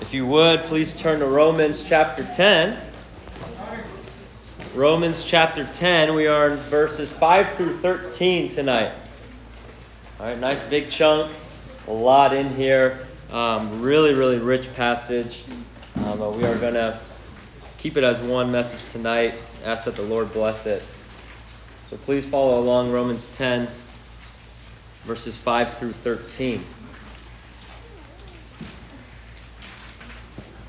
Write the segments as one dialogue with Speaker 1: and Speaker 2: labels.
Speaker 1: If you would, please turn to Romans chapter 10. Romans chapter 10. We are in verses 5 through 13 tonight. All right, nice big chunk. A lot in here. Um, really, really rich passage. Um, but we are going to keep it as one message tonight. Ask that the Lord bless it. So please follow along Romans 10, verses 5 through 13.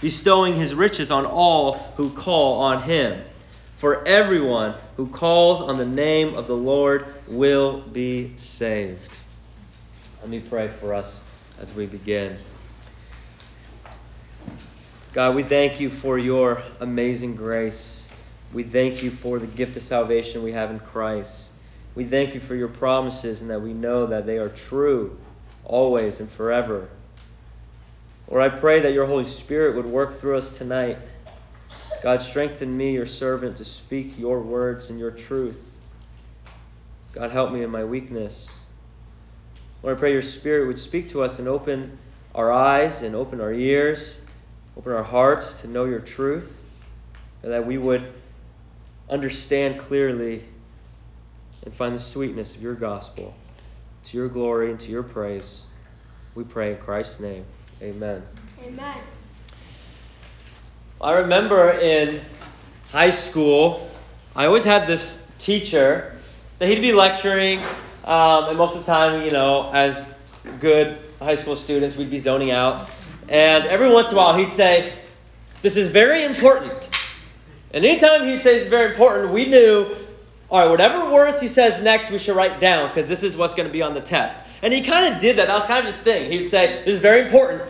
Speaker 1: bestowing his riches on all who call on him. For everyone who calls on the name of the Lord will be saved. Let me pray for us as we begin. God, we thank you for your amazing grace. We thank you for the gift of salvation we have in Christ. We thank you for your promises and that we know that they are true always and forever. Lord, I pray that your Holy Spirit would work through us tonight. God, strengthen me, your servant, to speak your words and your truth. God, help me in my weakness. Lord, I pray your Spirit would speak to us and open our eyes and open our ears, open our hearts to know your truth, and that we would understand clearly and find the sweetness of your gospel. To your glory and to your praise, we pray in Christ's name. Amen. Amen. I remember in high school, I always had this teacher that he'd be lecturing, um, and most of the time, you know, as good high school students, we'd be zoning out. And every once in a while, he'd say, This is very important. And anytime he'd say it's very important, we knew, all right, whatever words he says next, we should write down because this is what's going to be on the test. And he kind of did that. That was kind of his thing. He would say, This is very important.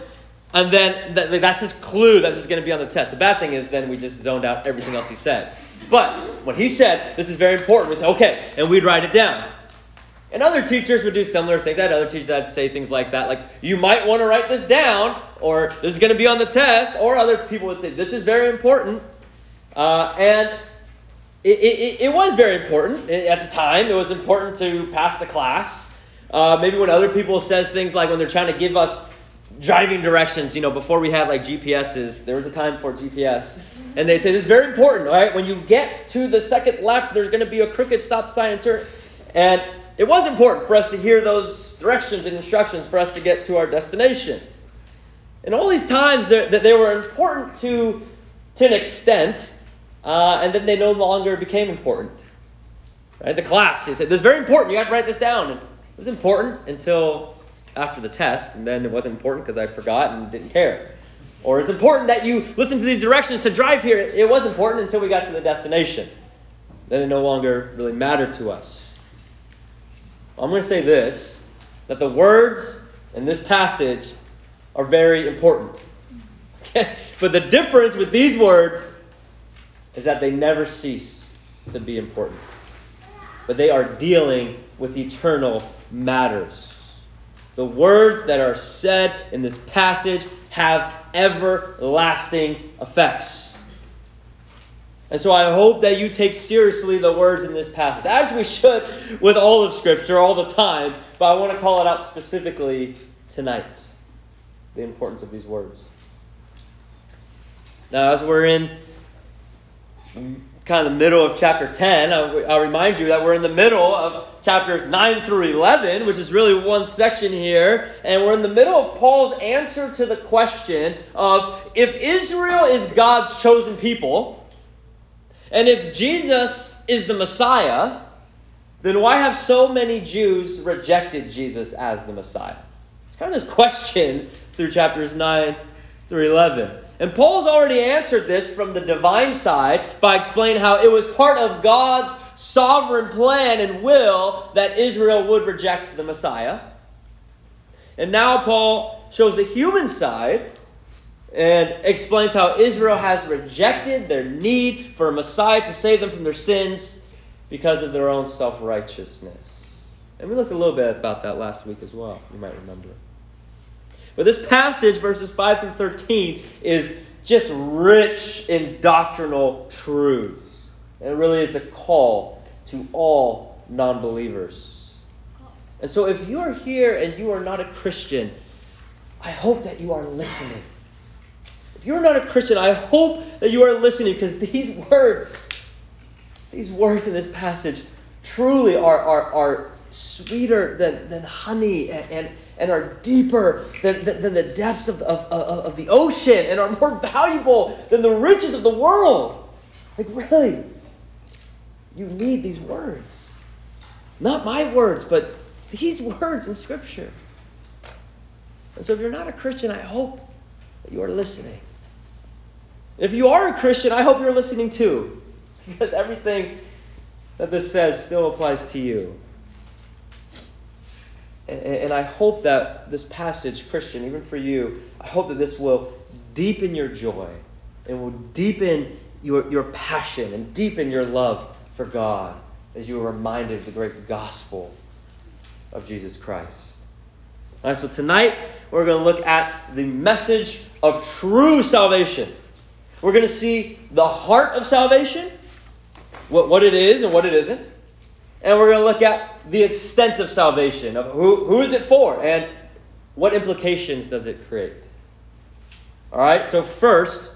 Speaker 1: And then that's his clue that this is going to be on the test. The bad thing is then we just zoned out everything else he said. But when he said, This is very important, we said, Okay. And we'd write it down. And other teachers would do similar things. I had other teachers that say things like that, like, You might want to write this down, or this is going to be on the test. Or other people would say, This is very important. Uh, and it, it, it, was very important at the time. It was important to pass the class. Uh, maybe when other people says things like when they're trying to give us driving directions, you know, before we had like GPSs, there was a time for GPS. And they say this is very important, all right? When you get to the second left, there's going to be a crooked stop sign and turn. And it was important for us to hear those directions and instructions for us to get to our destination. And all these times that they were important to, to an extent, uh, and then they no longer became important. Right? The class, they said, this is very important. You have to write this down. And was important until after the test, and then it wasn't important because I forgot and didn't care. Or it's important that you listen to these directions to drive here. It was important until we got to the destination. Then it no longer really mattered to us. I'm going to say this that the words in this passage are very important. but the difference with these words is that they never cease to be important. But they are dealing with eternal matters. The words that are said in this passage have everlasting effects. And so I hope that you take seriously the words in this passage, as we should with all of Scripture all the time, but I want to call it out specifically tonight the importance of these words. Now, as we're in kind of the middle of chapter 10. I'll, I'll, remind you that we're in the middle of chapters 9 through 11, which is really one section here. And we're in the middle of Paul's answer to the question of if Israel is God's chosen people, and if Jesus is the Messiah, then why have so many Jews rejected Jesus as the Messiah? It's kind of this question through chapters 9 through 11. And Paul's already answered this from the divine side by explaining how it was part of God's sovereign plan and will that Israel would reject the Messiah. And now Paul shows the human side and explains how Israel has rejected their need for a Messiah to save them from their sins because of their own self righteousness. And we looked a little bit about that last week as well, you might remember. But this passage, verses 5 through 13, is just rich in doctrinal truths. And it really is a call to all non believers. And so if you are here and you are not a Christian, I hope that you are listening. If you're not a Christian, I hope that you are listening because these words, these words in this passage truly are, are, are sweeter than, than honey and, and, and are deeper than, than, than the depths of, of, of, of the ocean and are more valuable than the riches of the world. Like, really, you need these words. Not my words, but these words in Scripture. And so, if you're not a Christian, I hope that you are listening. If you are a Christian, I hope you're listening too. Because everything that this says still applies to you. And, I hope that this passage, Christian, even for you, I hope that this will deepen your joy and will deepen your, your passion and deepen your love for God as you are reminded of the great gospel of Jesus Christ. All right, so tonight we're going to look at the message of true salvation. We're going to see the heart of salvation, what, what it is and what it isn't. And we're going to look at the extent of salvation, of who, who is it for, and what implications does it create. All right, so first,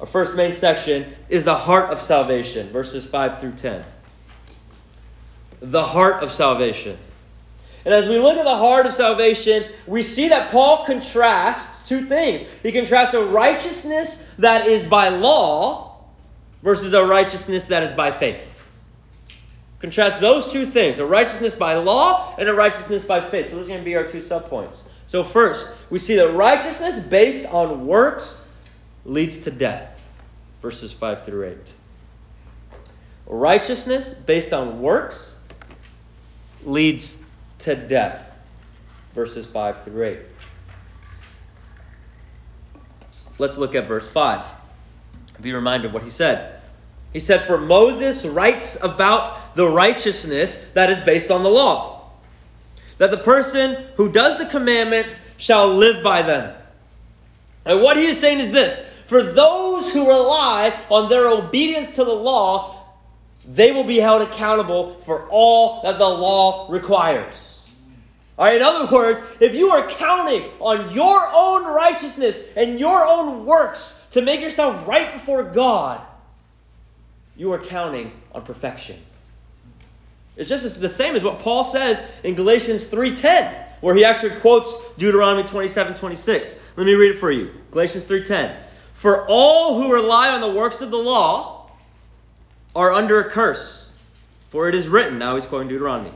Speaker 1: our first main section is the heart of salvation, verses 5 through 10. The heart of salvation. And as we look at the heart of salvation, we see that Paul contrasts two things. He contrasts a righteousness that is by law versus a righteousness that is by faith. Contrast those two things a righteousness by law and a righteousness by faith. So, those are going to be our two subpoints. So, first, we see that righteousness based on works leads to death. Verses 5 through 8. Righteousness based on works leads to death. Verses 5 through 8. Let's look at verse 5. Be reminded of what he said. He said, For Moses writes about the righteousness that is based on the law, that the person who does the commandments shall live by them. And what he is saying is this For those who rely on their obedience to the law, they will be held accountable for all that the law requires. All right, in other words, if you are counting on your own righteousness and your own works to make yourself right before God, you are counting on perfection. It's just the same as what Paul says in Galatians 3:10, where he actually quotes Deuteronomy 27:26. Let me read it for you. Galatians 3:10. For all who rely on the works of the law are under a curse, for it is written. Now he's quoting Deuteronomy.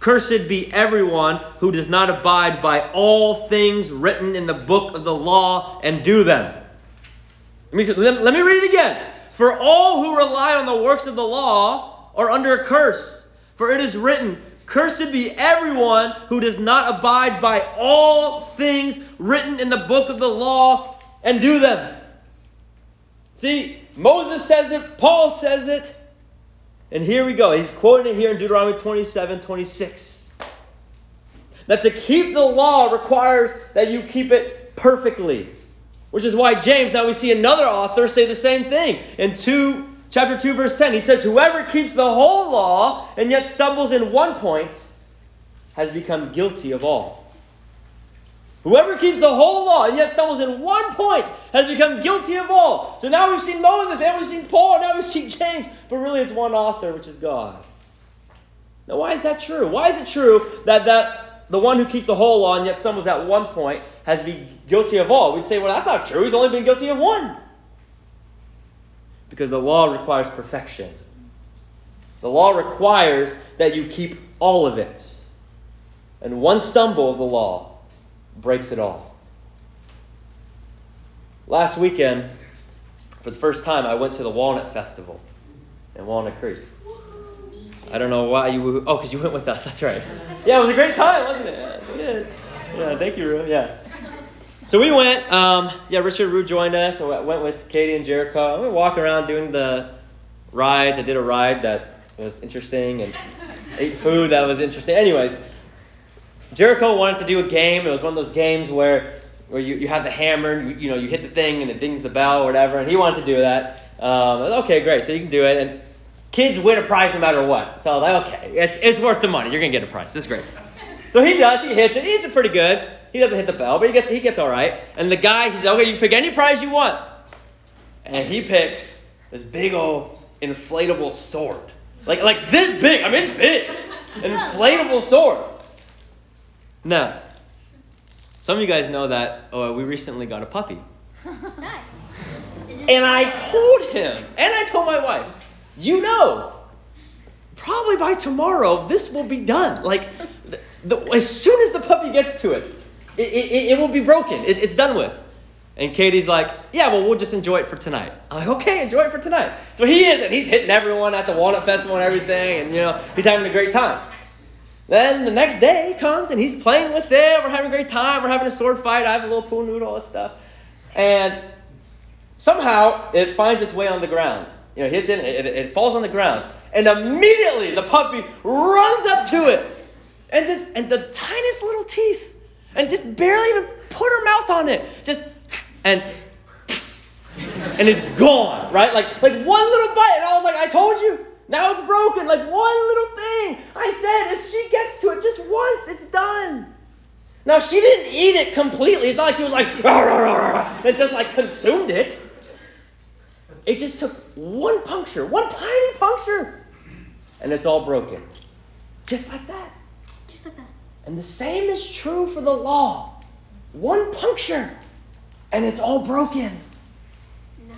Speaker 1: Cursed be everyone who does not abide by all things written in the book of the law and do them. Let me, let me read it again. For all who rely on the works of the law are under a curse. For it is written, Cursed be everyone who does not abide by all things written in the book of the law and do them. See, Moses says it, Paul says it, and here we go. He's quoting it here in Deuteronomy 27 26. That to keep the law requires that you keep it perfectly. Which is why James, now we see another author say the same thing. In 2, chapter 2, verse 10, he says, Whoever keeps the whole law and yet stumbles in one point has become guilty of all. Whoever keeps the whole law and yet stumbles in one point has become guilty of all. So now we've seen Moses and we've seen Paul and now we've seen James, but really it's one author, which is God. Now, why is that true? Why is it true that, that the one who keeps the whole law and yet stumbles at one point has been guilty of all? We'd say, well, that's not true. He's only been guilty of one. Because the law requires perfection. The law requires that you keep all of it. And one stumble of the law breaks it all. Last weekend, for the first time, I went to the Walnut Festival in Walnut Creek. I don't know why you. Oh, because you went with us. That's right. Yeah, it was a great time, wasn't it? Yeah, it's good. Yeah, thank you, Rue. Yeah. So we went. Um, yeah, Richard Rue joined us. So I went with Katie and Jericho. We were walking around doing the rides. I did a ride that was interesting and ate food that was interesting. Anyways, Jericho wanted to do a game. It was one of those games where where you, you have the hammer and you, you know you hit the thing and it dings the bell or whatever. And he wanted to do that. Um, okay, great. So you can do it. And kids win a prize no matter what. So I was like, okay, it's, it's worth the money. You're gonna get a prize. This is great. So he does. He hits it. He hits it pretty good. He doesn't hit the bell, but he gets he gets all right. And the guy, he says, okay, you pick any prize you want. And he picks this big old inflatable sword, like like this big. I mean, it's big, an inflatable sword. Now, some of you guys know that oh, we recently got a puppy.
Speaker 2: Nice.
Speaker 1: And I told him, and I told my wife, you know, probably by tomorrow this will be done. Like, the, the, as soon as the puppy gets to it, it, it, it will be broken. It, it's done with. And Katie's like, yeah, well, we'll just enjoy it for tonight. I'm like, okay, enjoy it for tonight. So he is, and he's hitting everyone at the Walnut Festival and everything, and, you know, he's having a great time. Then the next day comes and he's playing with it. We're having a great time. We're having a sword fight. I have a little pool noodle, all this stuff. And somehow it finds its way on the ground. You know, hits it, it, falls on the ground. And immediately the puppy runs up to it. And just, and the tiniest little teeth. And just barely even put her mouth on it. Just, and, and it's gone, right? Like, like one little bite. And I was like, I told you. Now it's broken. Like one little thing. I said, if she gets to it just once, it's done. Now she didn't eat it completely. It's not like she was like rah, rah, rah, and just like consumed it. It just took one puncture, one tiny puncture, and it's all broken. Just like that.
Speaker 2: Just like that.
Speaker 1: And the same is true for the law. One puncture, and it's all broken.
Speaker 2: Nice.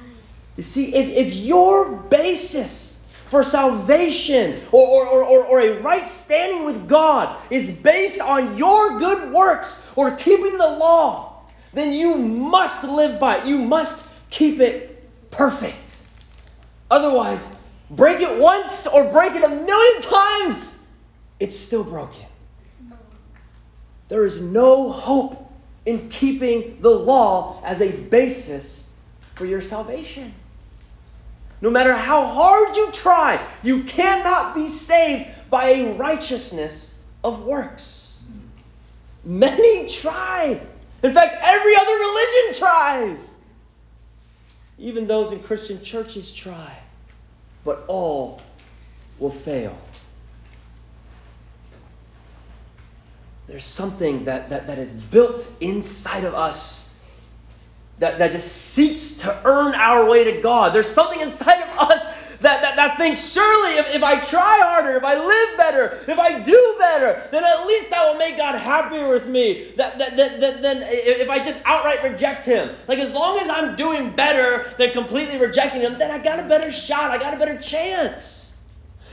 Speaker 1: You see, if, if your basis for salvation or, or, or, or, or a right standing with God is based on your good works or keeping the law, then you must live by it. You must keep it perfect. Otherwise, break it once or break it a million times, it's still broken. There is no hope in keeping the law as a basis for your salvation. No matter how hard you try, you cannot be saved by a righteousness of works. Many try. In fact, every other religion tries. Even those in Christian churches try. But all will fail. There's something that, that, that is built inside of us that, that just seeks to earn our way to God. There's something inside of us that, that, that thinks, surely if, if I try harder, if I live better, if I do better, then at least that will make God happier with me. That, that, that, that, then if I just outright reject Him, like as long as I'm doing better than completely rejecting Him, then I got a better shot, I got a better chance.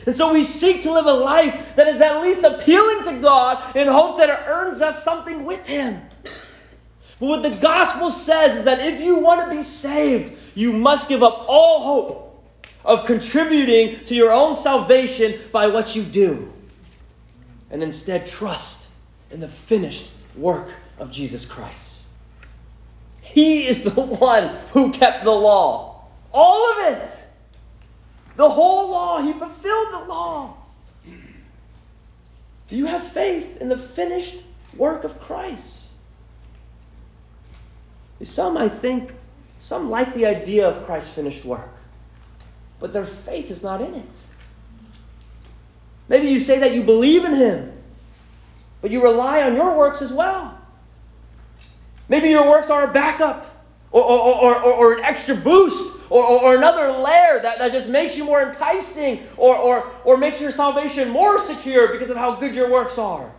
Speaker 1: And so we seek to live a life that is at least appealing to God in hopes that it earns us something with Him. But what the gospel says is that if you want to be saved, you must give up all hope of contributing to your own salvation by what you do. And instead trust in the finished work of Jesus Christ. He is the one who kept the law. All of it. The whole law. He fulfilled the law. Do you have faith in the finished work of Christ? Some, I think, some like the idea of Christ's finished work, but their faith is not in it. Maybe you say that you believe in Him, but you rely on your works as well. Maybe your works are a backup or, or, or, or, an extra boost or, or, or, another layer that, that just makes you more enticing or, or, or makes your salvation more secure because of how good your works are.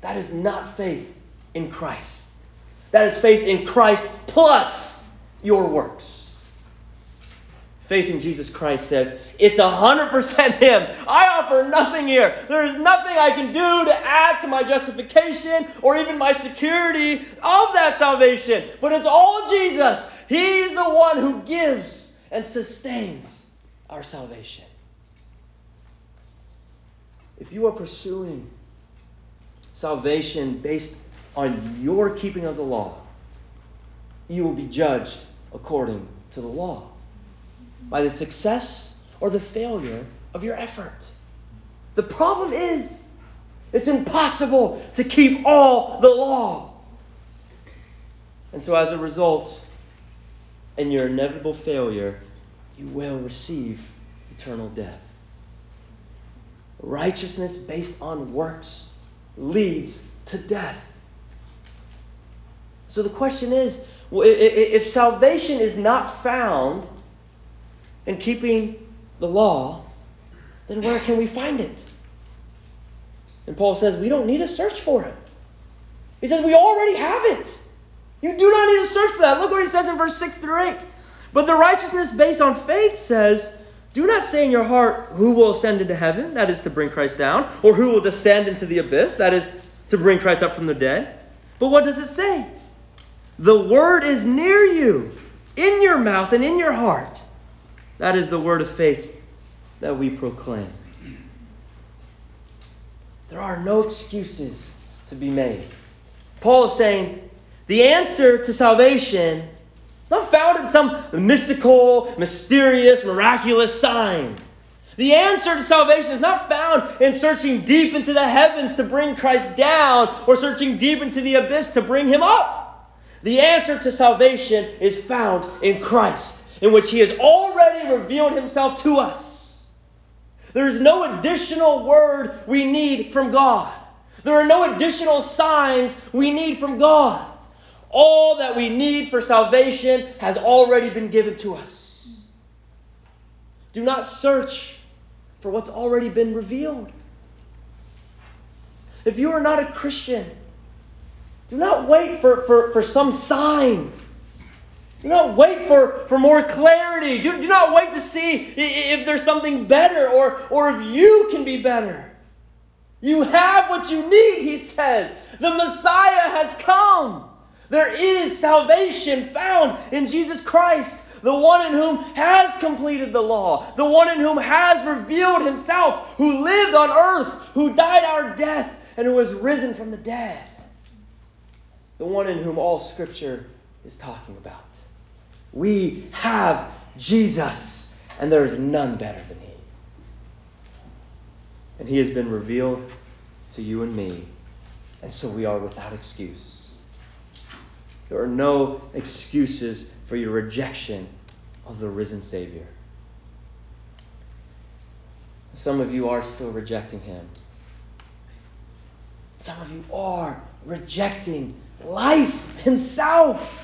Speaker 1: That is not faith in Christ. That is faith in Christ plus your works. Faith in Jesus Christ says, it's 100% Him. I offer nothing here. There is nothing I can do to add to my justification or even my security of that salvation. But it's all Jesus. He's the one who gives and sustains our salvation. If you are pursuing salvation based on your keeping of the law, you will be judged according to the law by the success or the failure of your effort. The problem is, it's impossible to keep all the law. And so, as a result, in your inevitable failure, you will receive eternal death. Righteousness based on works leads to death. So the question is if salvation is not found in keeping the law, then where can we find it? And Paul says we don't need to search for it. He says we already have it. You do not need to search for that. Look what he says in verse 6 through 8. But the righteousness based on faith says, Do not say in your heart, Who will ascend into heaven? That is to bring Christ down. Or who will descend into the abyss? That is to bring Christ up from the dead. But what does it say? The word is near you, in your mouth and in your heart. That is the word of faith that we proclaim. There are no excuses to be made. Paul is saying the answer to salvation is not found in some mystical, mysterious, miraculous sign. The answer to salvation is not found in searching deep into the heavens to bring Christ down or searching deep into the abyss to bring him up. The answer to salvation is found in Christ in which He has already revealed Himself to us. There is no additional word we need from God. There are no additional signs we need from God. All that we need for salvation has already been given to us. Do not search for what's already been revealed. If you are not a Christian, do not wait for, for, for some sign do not wait for, for more clarity. Do, do not wait to see if there's something better or, or if you can be better. You have what you need, he says. The Messiah has come. There is salvation found in Jesus Christ, the one in whom has completed the law, the one in whom has revealed himself, who lived on earth, who died our death, and who has risen from the dead. The one in whom all Scripture is talking about. We have Jesus, and there is none better than He. And He has been revealed to you and me, and so we are without excuse. There are no excuses for your rejection of the risen Savior. Some of you are still rejecting Him. Some of you are rejecting life Himself.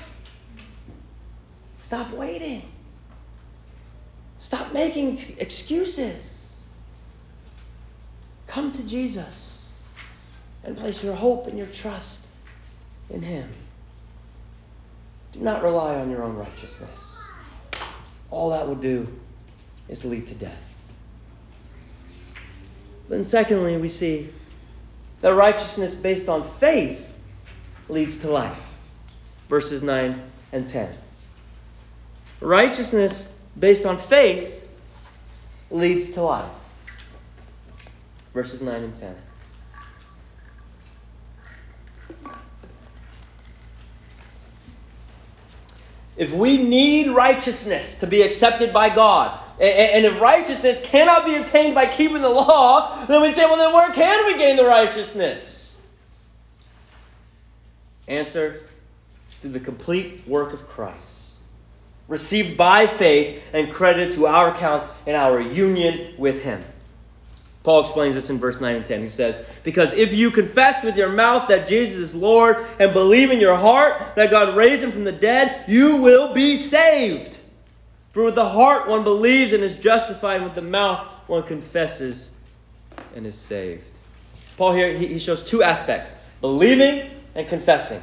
Speaker 1: Stop waiting. Stop making excuses. Come to Jesus and place your hope and your trust in Him. Do not rely on your own righteousness. All that will do is lead to death. Then, secondly, we see that righteousness based on faith leads to life. Verses 9 and 10. Righteousness based on faith leads to life. Verses 9 and 10. If we need righteousness to be accepted by God, and if righteousness cannot be attained by keeping the law, then we say, well, then where can we gain the righteousness? Answer through the complete work of Christ received by faith and credited to our account in our union with Him. Paul explains this in verse 9 and 10. He says, Because if you confess with your mouth that Jesus is Lord and believe in your heart that God raised him from the dead, you will be saved. For with the heart one believes and is justified, and with the mouth one confesses and is saved. Paul here, he shows two aspects believing and confessing.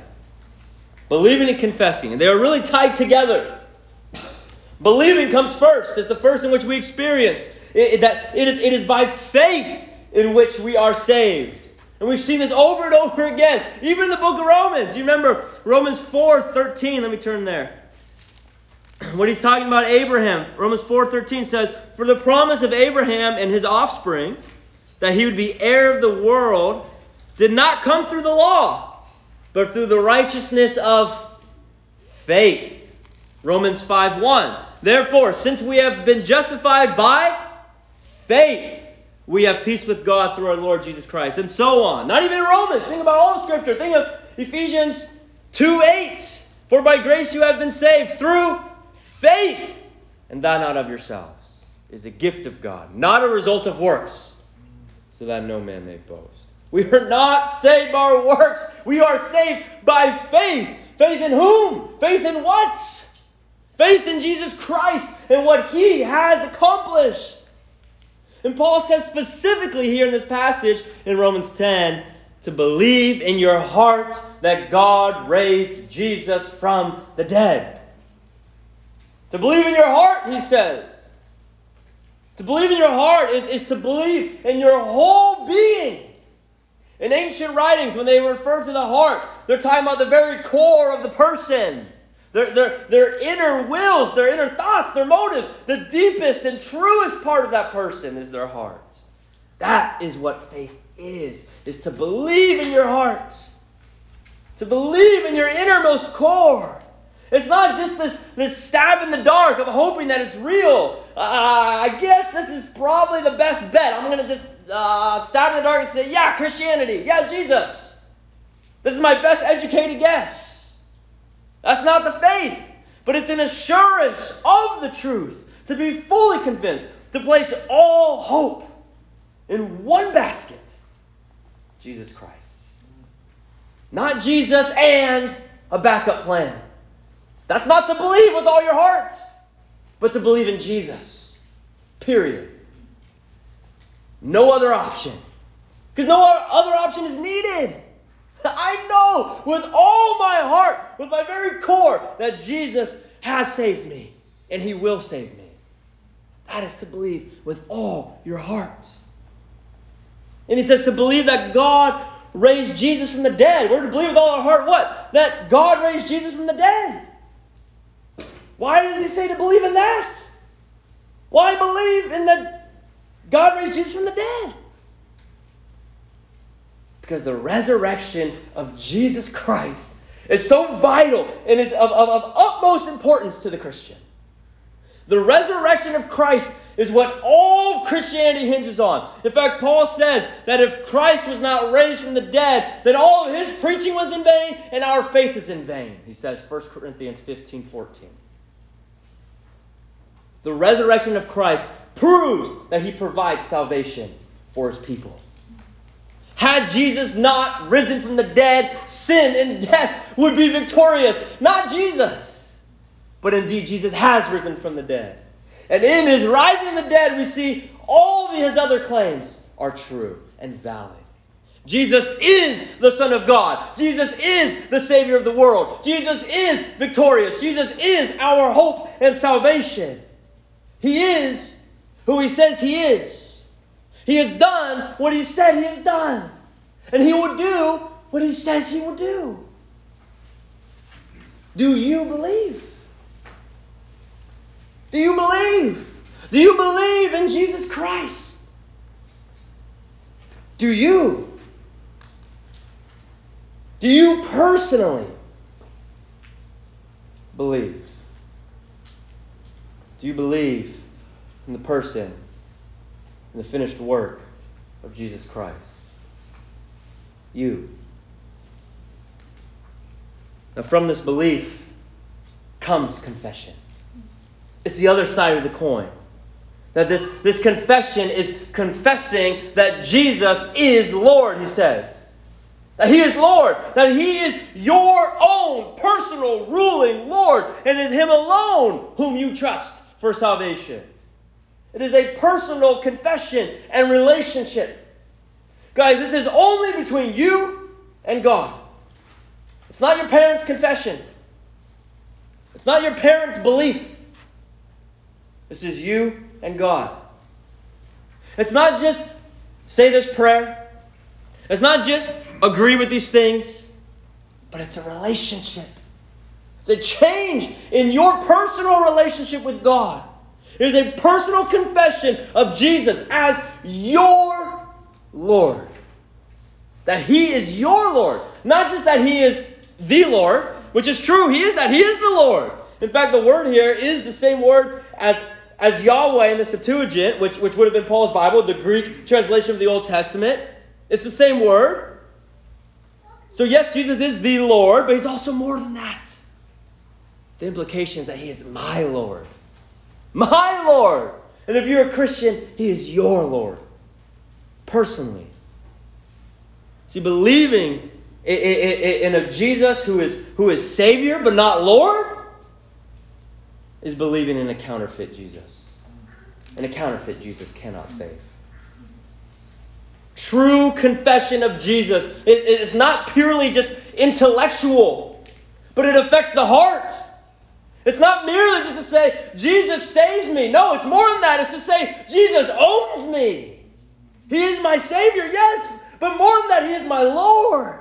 Speaker 1: Believing and confessing. And they are really tied together. Believing comes first. It's the first in which we experience. It, that it is, it is by faith in which we are saved. And we've seen this over and over again. Even in the book of Romans. You remember Romans 4 13. Let me turn there. What he's talking about Abraham. Romans 4 13 says, For the promise of Abraham and his offspring, that he would be heir of the world, did not come through the law, but through the righteousness of faith. Romans 5 1. Therefore, since we have been justified by faith, we have peace with God through our Lord Jesus Christ. And so on. Not even Romans. Think about all the scripture. Think of Ephesians 2 8. For by grace you have been saved through faith, and that not of yourselves. Is a gift of God, not a result of works, so that no man may boast. We are not saved by our works. We are saved by faith. Faith in whom? Faith in what? Faith in Jesus Christ and what he has accomplished. And Paul says specifically here in this passage in Romans 10 to believe in your heart that God raised Jesus from the dead. To believe in your heart, he says. To believe in your heart is, is to believe in your whole being. In ancient writings, when they refer to the heart, they're talking about the very core of the person. Their, their, their inner wills, their inner thoughts, their motives. The deepest and truest part of that person is their heart. That is what faith is, is to believe in your heart. To believe in your innermost core. It's not just this, this stab in the dark of hoping that it's real. Uh, I guess this is probably the best bet. I'm going to just uh, stab in the dark and say, yeah, Christianity. Yeah, Jesus. This is my best educated guess. That's not the faith, but it's an assurance of the truth, to be fully convinced, to place all hope in one basket Jesus Christ. Not Jesus and a backup plan. That's not to believe with all your heart, but to believe in Jesus. Period. No other option. Because no other option is needed. I know with all my heart, with my very core, that Jesus has saved me and he will save me. That is to believe with all your heart. And he says to believe that God raised Jesus from the dead. We're to believe with all our heart what? That God raised Jesus from the dead. Why does he say to believe in that? Why believe in that God raised Jesus from the dead? Because the resurrection of Jesus Christ is so vital and is of, of, of utmost importance to the Christian. The resurrection of Christ is what all Christianity hinges on. In fact, Paul says that if Christ was not raised from the dead, then all of his preaching was in vain and our faith is in vain. He says 1 Corinthians 15 14. The resurrection of Christ proves that he provides salvation for his people. Had Jesus not risen from the dead, sin and death would be victorious. Not Jesus. But indeed, Jesus has risen from the dead. And in his rising from the dead, we see all his other claims are true and valid. Jesus is the Son of God. Jesus is the Savior of the world. Jesus is victorious. Jesus is our hope and salvation. He is who he says he is. He has done what he said he has done. And he will do what he says he will do. Do you believe? Do you believe? Do you believe in Jesus Christ? Do you? Do you personally believe? Do you believe in the person the finished work of Jesus Christ? You. Now, from this belief comes confession. It's the other side of the coin. That this, this confession is confessing that Jesus is Lord, he says. That he is Lord. That he is your own personal ruling Lord. And it is him alone whom you trust for salvation. It is a personal confession and relationship. Guys, this is only between you and God. It's not your parents' confession. It's not your parents' belief. This is you and God. It's not just say this prayer. It's not just agree with these things, but it's a relationship. It's a change in your personal relationship with God. It is a personal confession of Jesus as your Lord. That He is your Lord. Not just that He is the Lord, which is true. He is that. He is the Lord. In fact, the word here is the same word as, as Yahweh in the Septuagint, which, which would have been Paul's Bible, the Greek translation of the Old Testament. It's the same word. So, yes, Jesus is the Lord, but He's also more than that. The implication is that He is my Lord. My Lord. And if you're a Christian, He is your Lord. Personally. See, believing in a Jesus who is, who is Savior but not Lord is believing in a counterfeit Jesus. And a counterfeit Jesus cannot save. True confession of Jesus is not purely just intellectual, but it affects the heart. It's not merely just to say, Jesus saves me. No, it's more than that. It's to say, Jesus owns me. He is my Savior, yes, but more than that, He is my Lord.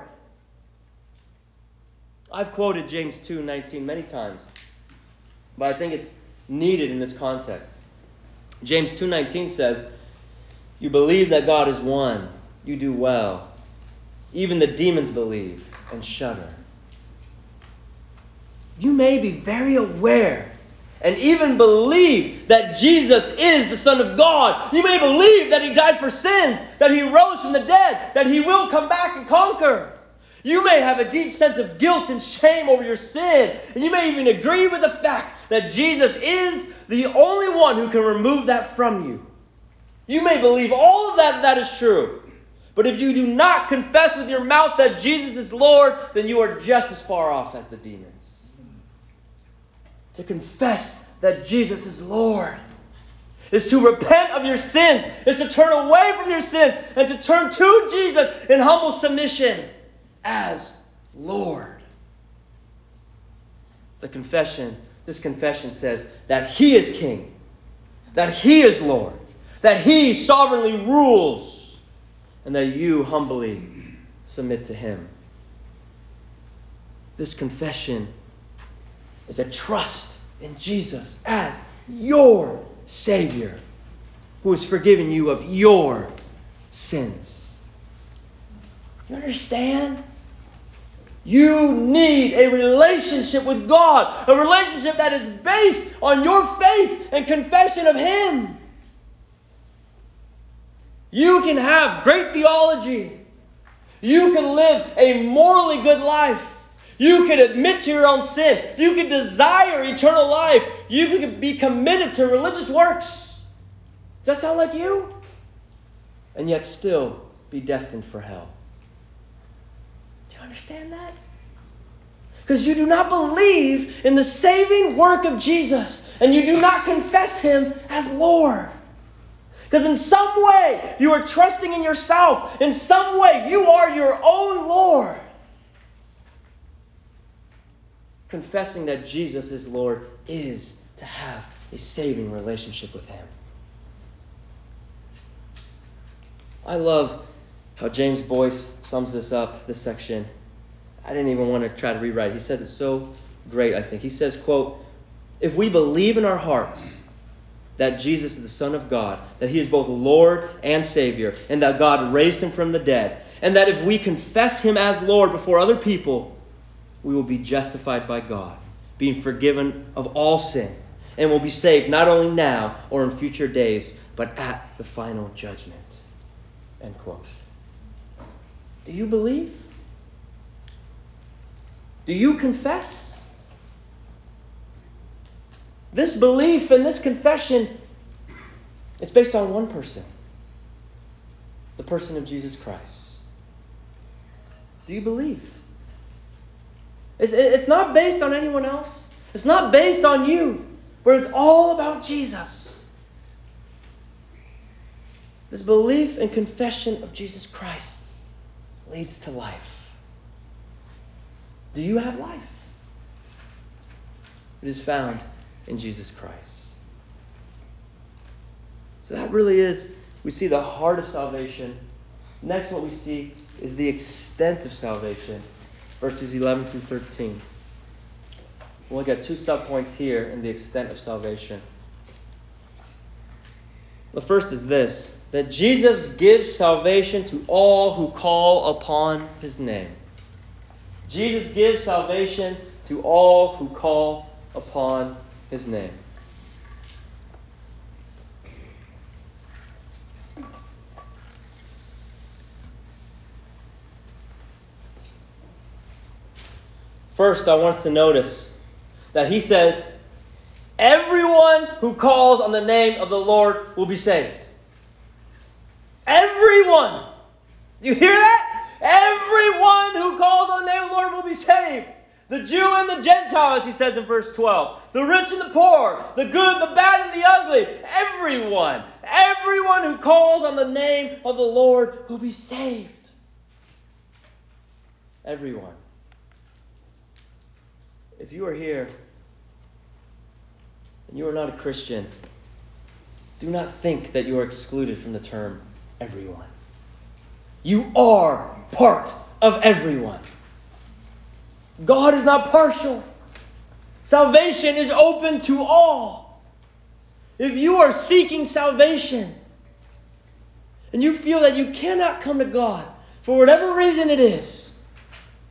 Speaker 1: I've quoted James 2:19 many times, but I think it's needed in this context. James 2:19 says, "You believe that God is one, you do well. Even the demons believe and shudder." You may be very aware and even believe that Jesus is the Son of God. You may believe that He died for sins, that He rose from the dead, that He will come back and conquer. You may have a deep sense of guilt and shame over your sin, and you may even agree with the fact that Jesus is the only one who can remove that from you. You may believe all of that that is true. But if you do not confess with your mouth that Jesus is Lord, then you are just as far off as the demons. To confess that Jesus is Lord is to repent of your sins, is to turn away from your sins, and to turn to Jesus in humble submission as Lord. The confession, this confession says that He is King, that He is Lord, that He sovereignly rules, and that you humbly submit to Him. This confession is a trust in Jesus as your Savior who has forgiven you of your sins. You understand? You need a relationship with God, a relationship that is based on your faith and confession of Him. You can have great theology. You can live a morally good life. You can admit to your own sin. You can desire eternal life. You can be committed to religious works. Does that sound like you? And yet still be destined for hell. Do you understand that? Because you do not believe in the saving work of Jesus and you do not confess him as Lord. Because in some way you are trusting in yourself. In some way you are your own Lord. Confessing that Jesus is Lord is to have a saving relationship with him. I love how James Boice sums this up, this section. I didn't even want to try to rewrite it. He says it so great, I think. He says, quote, if we believe in our hearts that Jesus is the Son of God, that he is both Lord and Savior, and that God raised him from the dead, and that if we confess him as Lord before other people, we will be justified by God, being forgiven of all sin, and will be saved not only now or in future days, but at the final judgment. End quote. Do you believe? Do you confess? This belief and this confession It's based on one person the person of Jesus Christ. Do you believe? It's, it's not based on anyone else, it's not based on you, but it's all about Jesus. This belief and confession of Jesus Christ leads to life. Do you have life? It is found in Jesus Christ. So that really is, we see the heart of salvation. Next, what we see is the extent of salvation, verses 11 through 13. We'll look at two subpoints here in the extent of salvation. The first is this that Jesus gives salvation to all who call upon his name. Jesus gives salvation to all who call upon his name. First, I want us to notice that he says, Everyone who calls on the name of the Lord will be saved. Everyone. You hear that? Everyone who calls on the name of the Lord will be saved. The Jew and the Gentile, as he says in verse 12. The rich and the poor, the good, the bad, and the ugly. Everyone, everyone who calls on the name of the Lord will be saved. Everyone. If you are here and you are not a Christian, do not think that you are excluded from the term everyone. You are part of everyone. God is not partial. Salvation is open to all. If you are seeking salvation and you feel that you cannot come to God for whatever reason it is,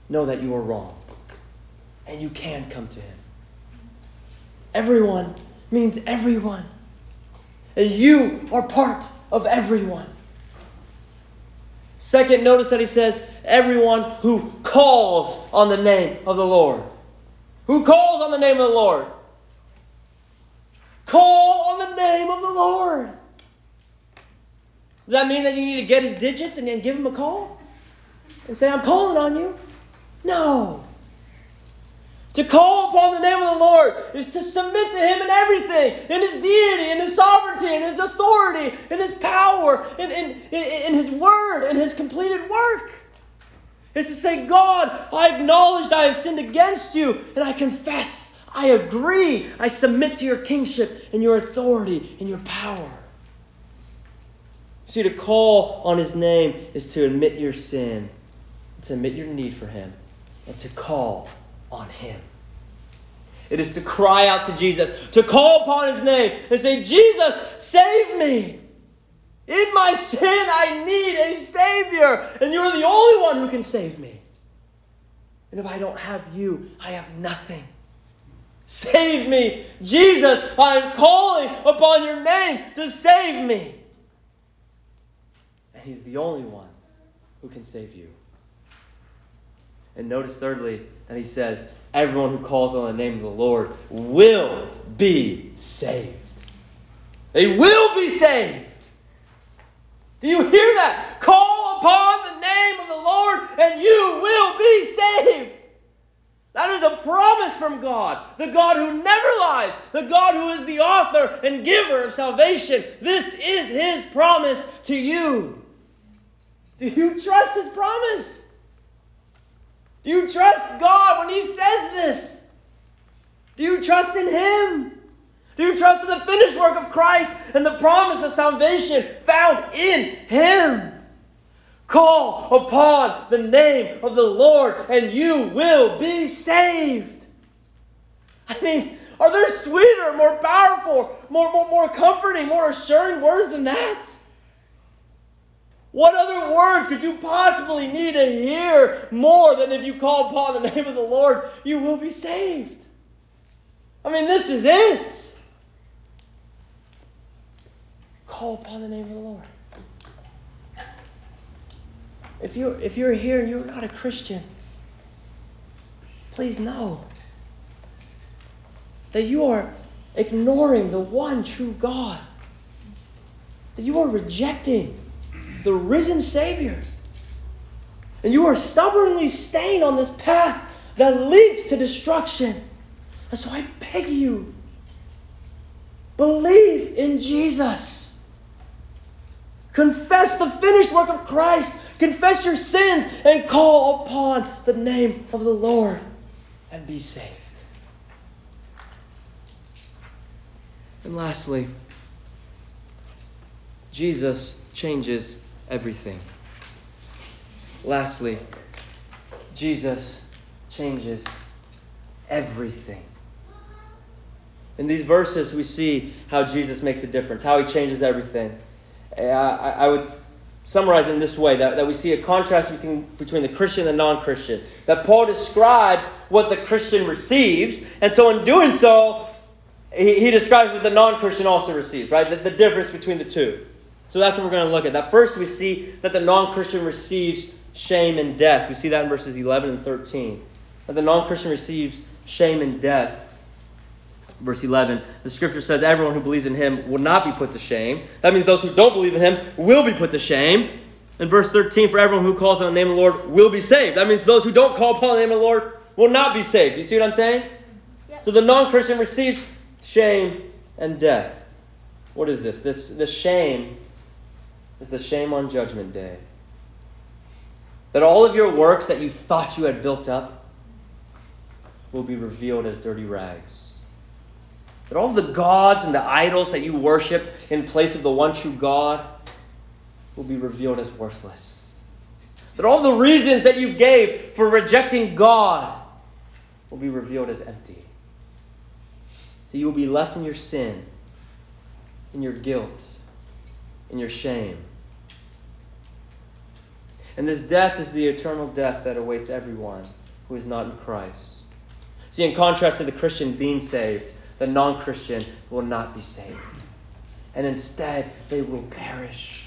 Speaker 1: know that you are wrong. And you can come to Him. Everyone means everyone. And you are part of everyone. Second, notice that he says, everyone who calls on the name of the Lord. Who calls on the name of the Lord? Call on the name of the Lord. Does that mean that you need to get his digits and then give him a call? And say, I'm calling on you? No. To call upon the name of the Lord is to submit to Him in everything, in His deity, in His sovereignty, in His authority, in His power, in, in, in, His word, in His completed work. It's to say, God, I acknowledge I have sinned against you, and I confess, I agree, I submit to your kingship and your authority and your power. See, to call on His name is to admit your sin, to admit your need for Him, and to call on Him. It is to cry out to Jesus, to call upon His name, and say, Jesus, save me. In my sin, I need a Savior, and you're the only one who can save me. And if I don't have you, I have nothing. Save me. Jesus, I am calling upon your name to save me. And He's the only one who can save you. And notice, thirdly, that he says, Everyone who calls on the name of the Lord will be saved. They will be saved. Do you hear that? Call upon the name of the Lord and you will be saved. That is a promise from God, the God who never lies, the God who is the author and giver of salvation. This is His promise to you. Do you trust His promise? Do you trust God when He says this? Do you trust in Him? Do you trust in the finished work of Christ and the promise of salvation found in Him? Call upon the name of the Lord and you will be saved. I mean, are there sweeter, more powerful, more, more, more comforting, more assuring words than that? What other words could you possibly need to hear more than if you call upon the name of the Lord, you will be saved? I mean, this is it. Call upon the name of the Lord. If you're, if you're here and you're not a Christian, please know that you are ignoring the one true God that you are rejecting the risen Savior. And you are stubbornly staying on this path that leads to destruction. And so I beg you, believe in Jesus. Confess the finished work of Christ. Confess your sins and call upon the name of the Lord and be saved. And lastly, Jesus changes everything. Lastly, Jesus changes everything. In these verses, we see how Jesus makes a difference, how he changes everything. Uh, I, I would summarize in this way that, that we see a contrast between, between the Christian and non Christian. That Paul describes what the Christian receives, and so in doing so, he, he describes what the non Christian also receives, right? The, the difference between the two. So that's what we're going to look at. That first, we see that the non Christian receives shame and death. We see that in verses 11 and 13. That the non Christian receives shame and death. Verse 11, the scripture says, Everyone who believes in him will not be put to shame. That means those who don't believe in him will be put to shame. In verse 13, for everyone who calls on the name of the Lord will be saved. That means those who don't call upon the name of the Lord will not be saved. You see what I'm saying?
Speaker 2: Yep.
Speaker 1: So the non Christian receives shame and death. What is this? This the shame is the shame on judgment day. That all of your works that you thought you had built up will be revealed as dirty rags. That all the gods and the idols that you worshipped in place of the one true God will be revealed as worthless. That all the reasons that you gave for rejecting God will be revealed as empty. So you will be left in your sin, in your guilt, in your shame. And this death is the eternal death that awaits everyone who is not in Christ. See, in contrast to the Christian being saved, the non Christian will not be saved. And instead, they will perish.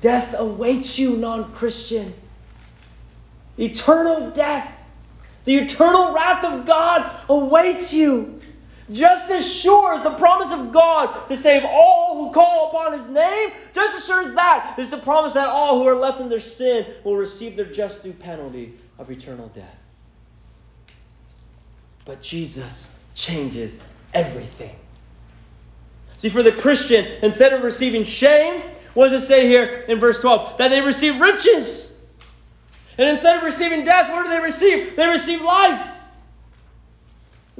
Speaker 1: Death awaits you, non Christian. Eternal death. The eternal wrath of God awaits you. Just as sure as the promise of God to save all who call upon his name, just as sure as that is the promise that all who are left in their sin will receive their just due penalty of eternal death. But Jesus changes everything. See, for the Christian, instead of receiving shame, what does it say here in verse 12? That they receive riches. And instead of receiving death, what do they receive? They receive life.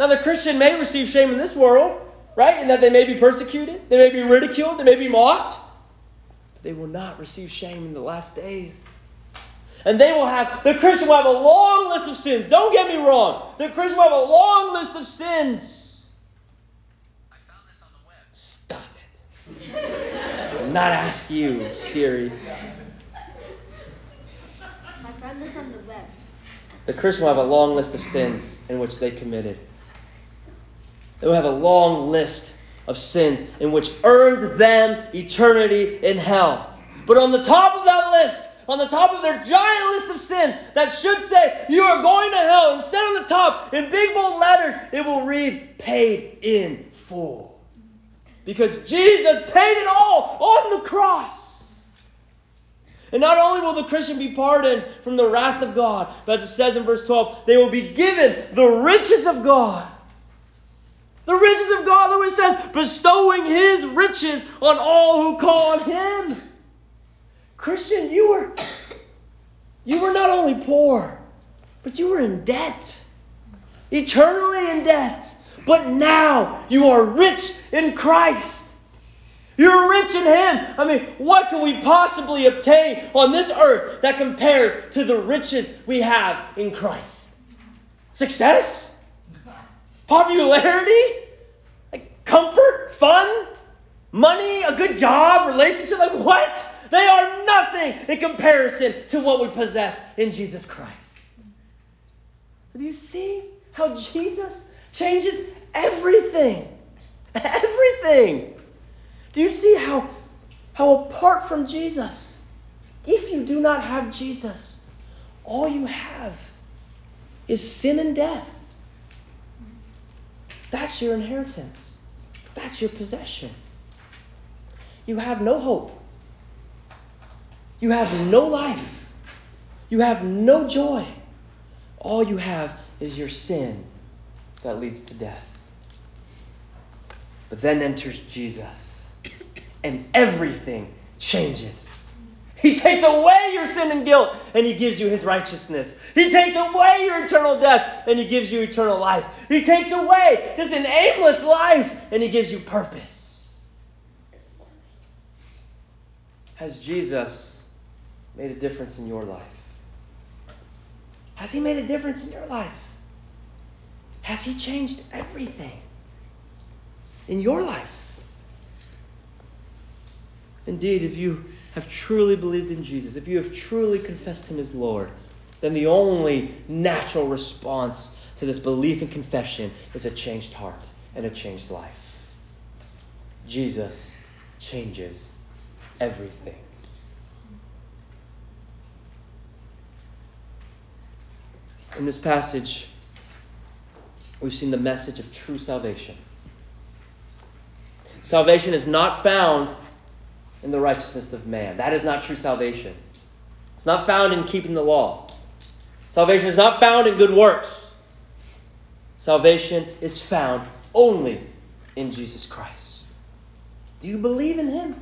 Speaker 1: Now, the Christian may receive shame in this world, right? In that they may be persecuted, they may be ridiculed, they may be mocked. But they will not receive shame in the last days. And they will have, the Christian will have a long list of sins. Don't get me wrong. The Christian will have a long list of sins.
Speaker 3: I found this on the web.
Speaker 1: Stop it. I will not ask you, Siri.
Speaker 2: I found this on the web.
Speaker 1: The Christian will have a long list of sins in which they committed. They will have a long list of sins in which earns them eternity in hell. But on the top of that list, on the top of their giant list of sins that should say, You are going to hell, instead on the top, in big bold letters, it will read, Paid in full. Because Jesus paid it all on the cross. And not only will the Christian be pardoned from the wrath of God, but as it says in verse 12, they will be given the riches of God. The riches of God, the it says, bestowing his riches on all who call on him. Christian, you were you were not only poor, but you were in debt. Eternally in debt. But now you are rich in Christ. You're rich in Him. I mean, what can we possibly obtain on this earth that compares to the riches we have in Christ? Success? Popularity? Like comfort? Fun? Money? A good job? Relationship? Like what? They are nothing in comparison to what we possess in Jesus Christ. Do you see how Jesus changes everything? Everything. Do you see how, how apart from Jesus, if you do not have Jesus, all you have is sin and death? That's your inheritance. That's your possession. you have no hope. You have no life. You have no joy. All you have is your sin that leads to death. But then enters Jesus, and everything changes. He takes away your sin and guilt, and He gives you His righteousness. He takes away your eternal death, and He gives you eternal life. He takes away just an aimless life, and He gives you purpose. Has Jesus made a difference in your life? Has He made a difference in your life? Has He changed everything in your life? Indeed, if you have truly believed in Jesus, if you have truly confessed Him as Lord, then the only natural response to this belief and confession is a changed heart and a changed life. Jesus changes everything. In this passage, we've seen the message of true salvation. Salvation is not found in the righteousness of man. That is not true salvation. It's not found in keeping the law. Salvation is not found in good works. Salvation is found only in Jesus Christ. Do you believe in Him?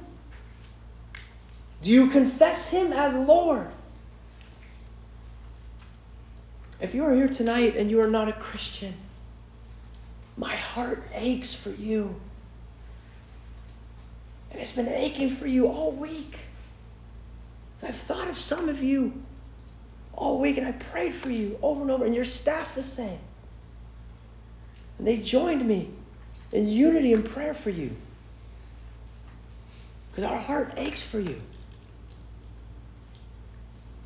Speaker 1: Do you confess Him as Lord? If you are here tonight and you are not a Christian, my heart aches for you. And it's been aching for you all week. I've thought of some of you all week and I prayed for you over and over, and your staff the same. And they joined me in unity and prayer for you. Because our heart aches for you.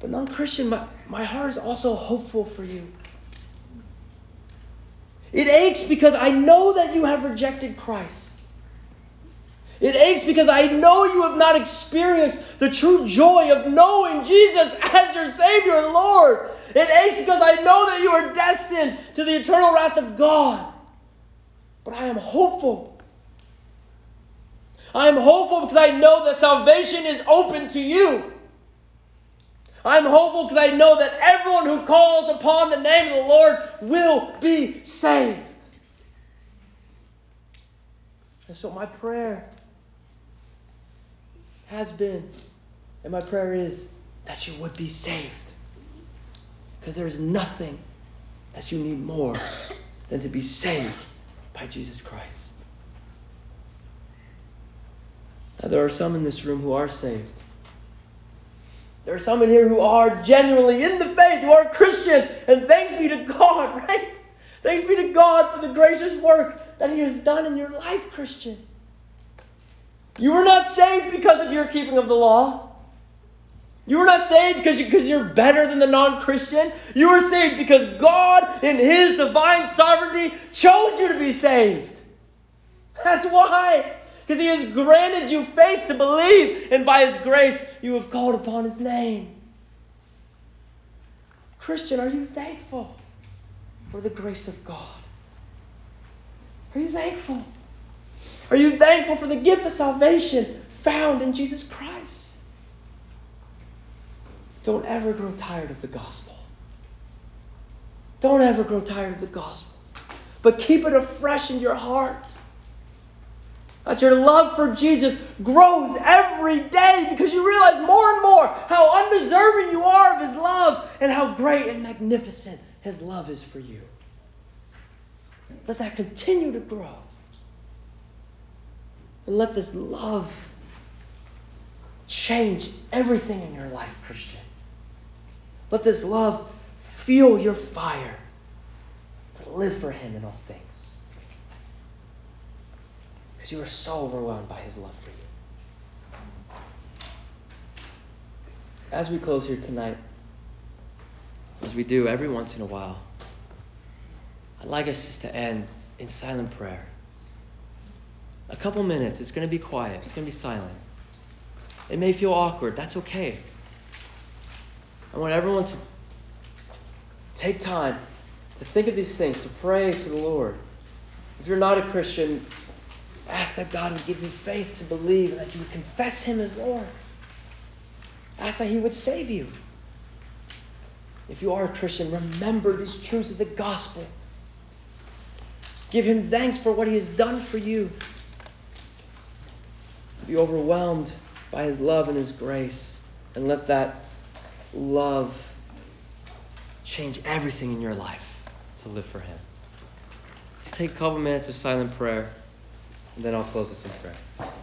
Speaker 1: But non Christian, my, my heart is also hopeful for you. It aches because I know that you have rejected Christ. It aches because I know you have not experienced the true joy of knowing Jesus as your Savior and Lord. It aches because I know that you are destined to the eternal wrath of God. But I am hopeful. I am hopeful because I know that salvation is open to you. I'm hopeful because I know that everyone who calls upon the name of the Lord will be saved. And so, my prayer has been, and my prayer is that you would be saved. Because there is nothing that you need more than to be saved by Jesus Christ. Now, there are some in this room who are saved. There are some in here who are genuinely in the faith, who are Christians, and thanks be to God, right? Thanks be to God for the gracious work that He has done in your life, Christian. You were not saved because of your keeping of the law. You were not saved because, you, you're better than the non Christian. You were saved because God, in His divine sovereignty, chose you to be saved. That's why. Because He has granted you faith to believe, and by His grace, you have called upon His name. Christian, are you thankful for the grace of God? Are you thankful? Are you thankful for the gift of salvation found in Jesus Christ? Don't ever grow tired of the gospel. Don't ever grow tired of the gospel. But keep it afresh in your heart. That your love for Jesus grows every day because you realize more and more how undeserving you are of His love and how great and magnificent His love is for you. Let that continue to grow. And let this love change everything in your life, Christian. Let this love fuel your fire to live for Him in all things. Because you are so overwhelmed by His love for you. As we close here tonight, as we do every once in a while, I'd like us just to end in silent prayer. A couple minutes, it's going to be quiet, it's going to be silent. It may feel awkward, that's okay. I want everyone to take time to think of these things, to pray to the Lord. If you're not a Christian, Ask that God would give you faith to believe and that you would confess Him as Lord. Ask that He would save you. If you are a Christian, remember these truths of the gospel. Give Him thanks for what He has done for you. Be overwhelmed by His love and His grace, and let that love change everything in your life to live for Him. Let's take a couple minutes of silent prayer, and then I'll close this in prayer.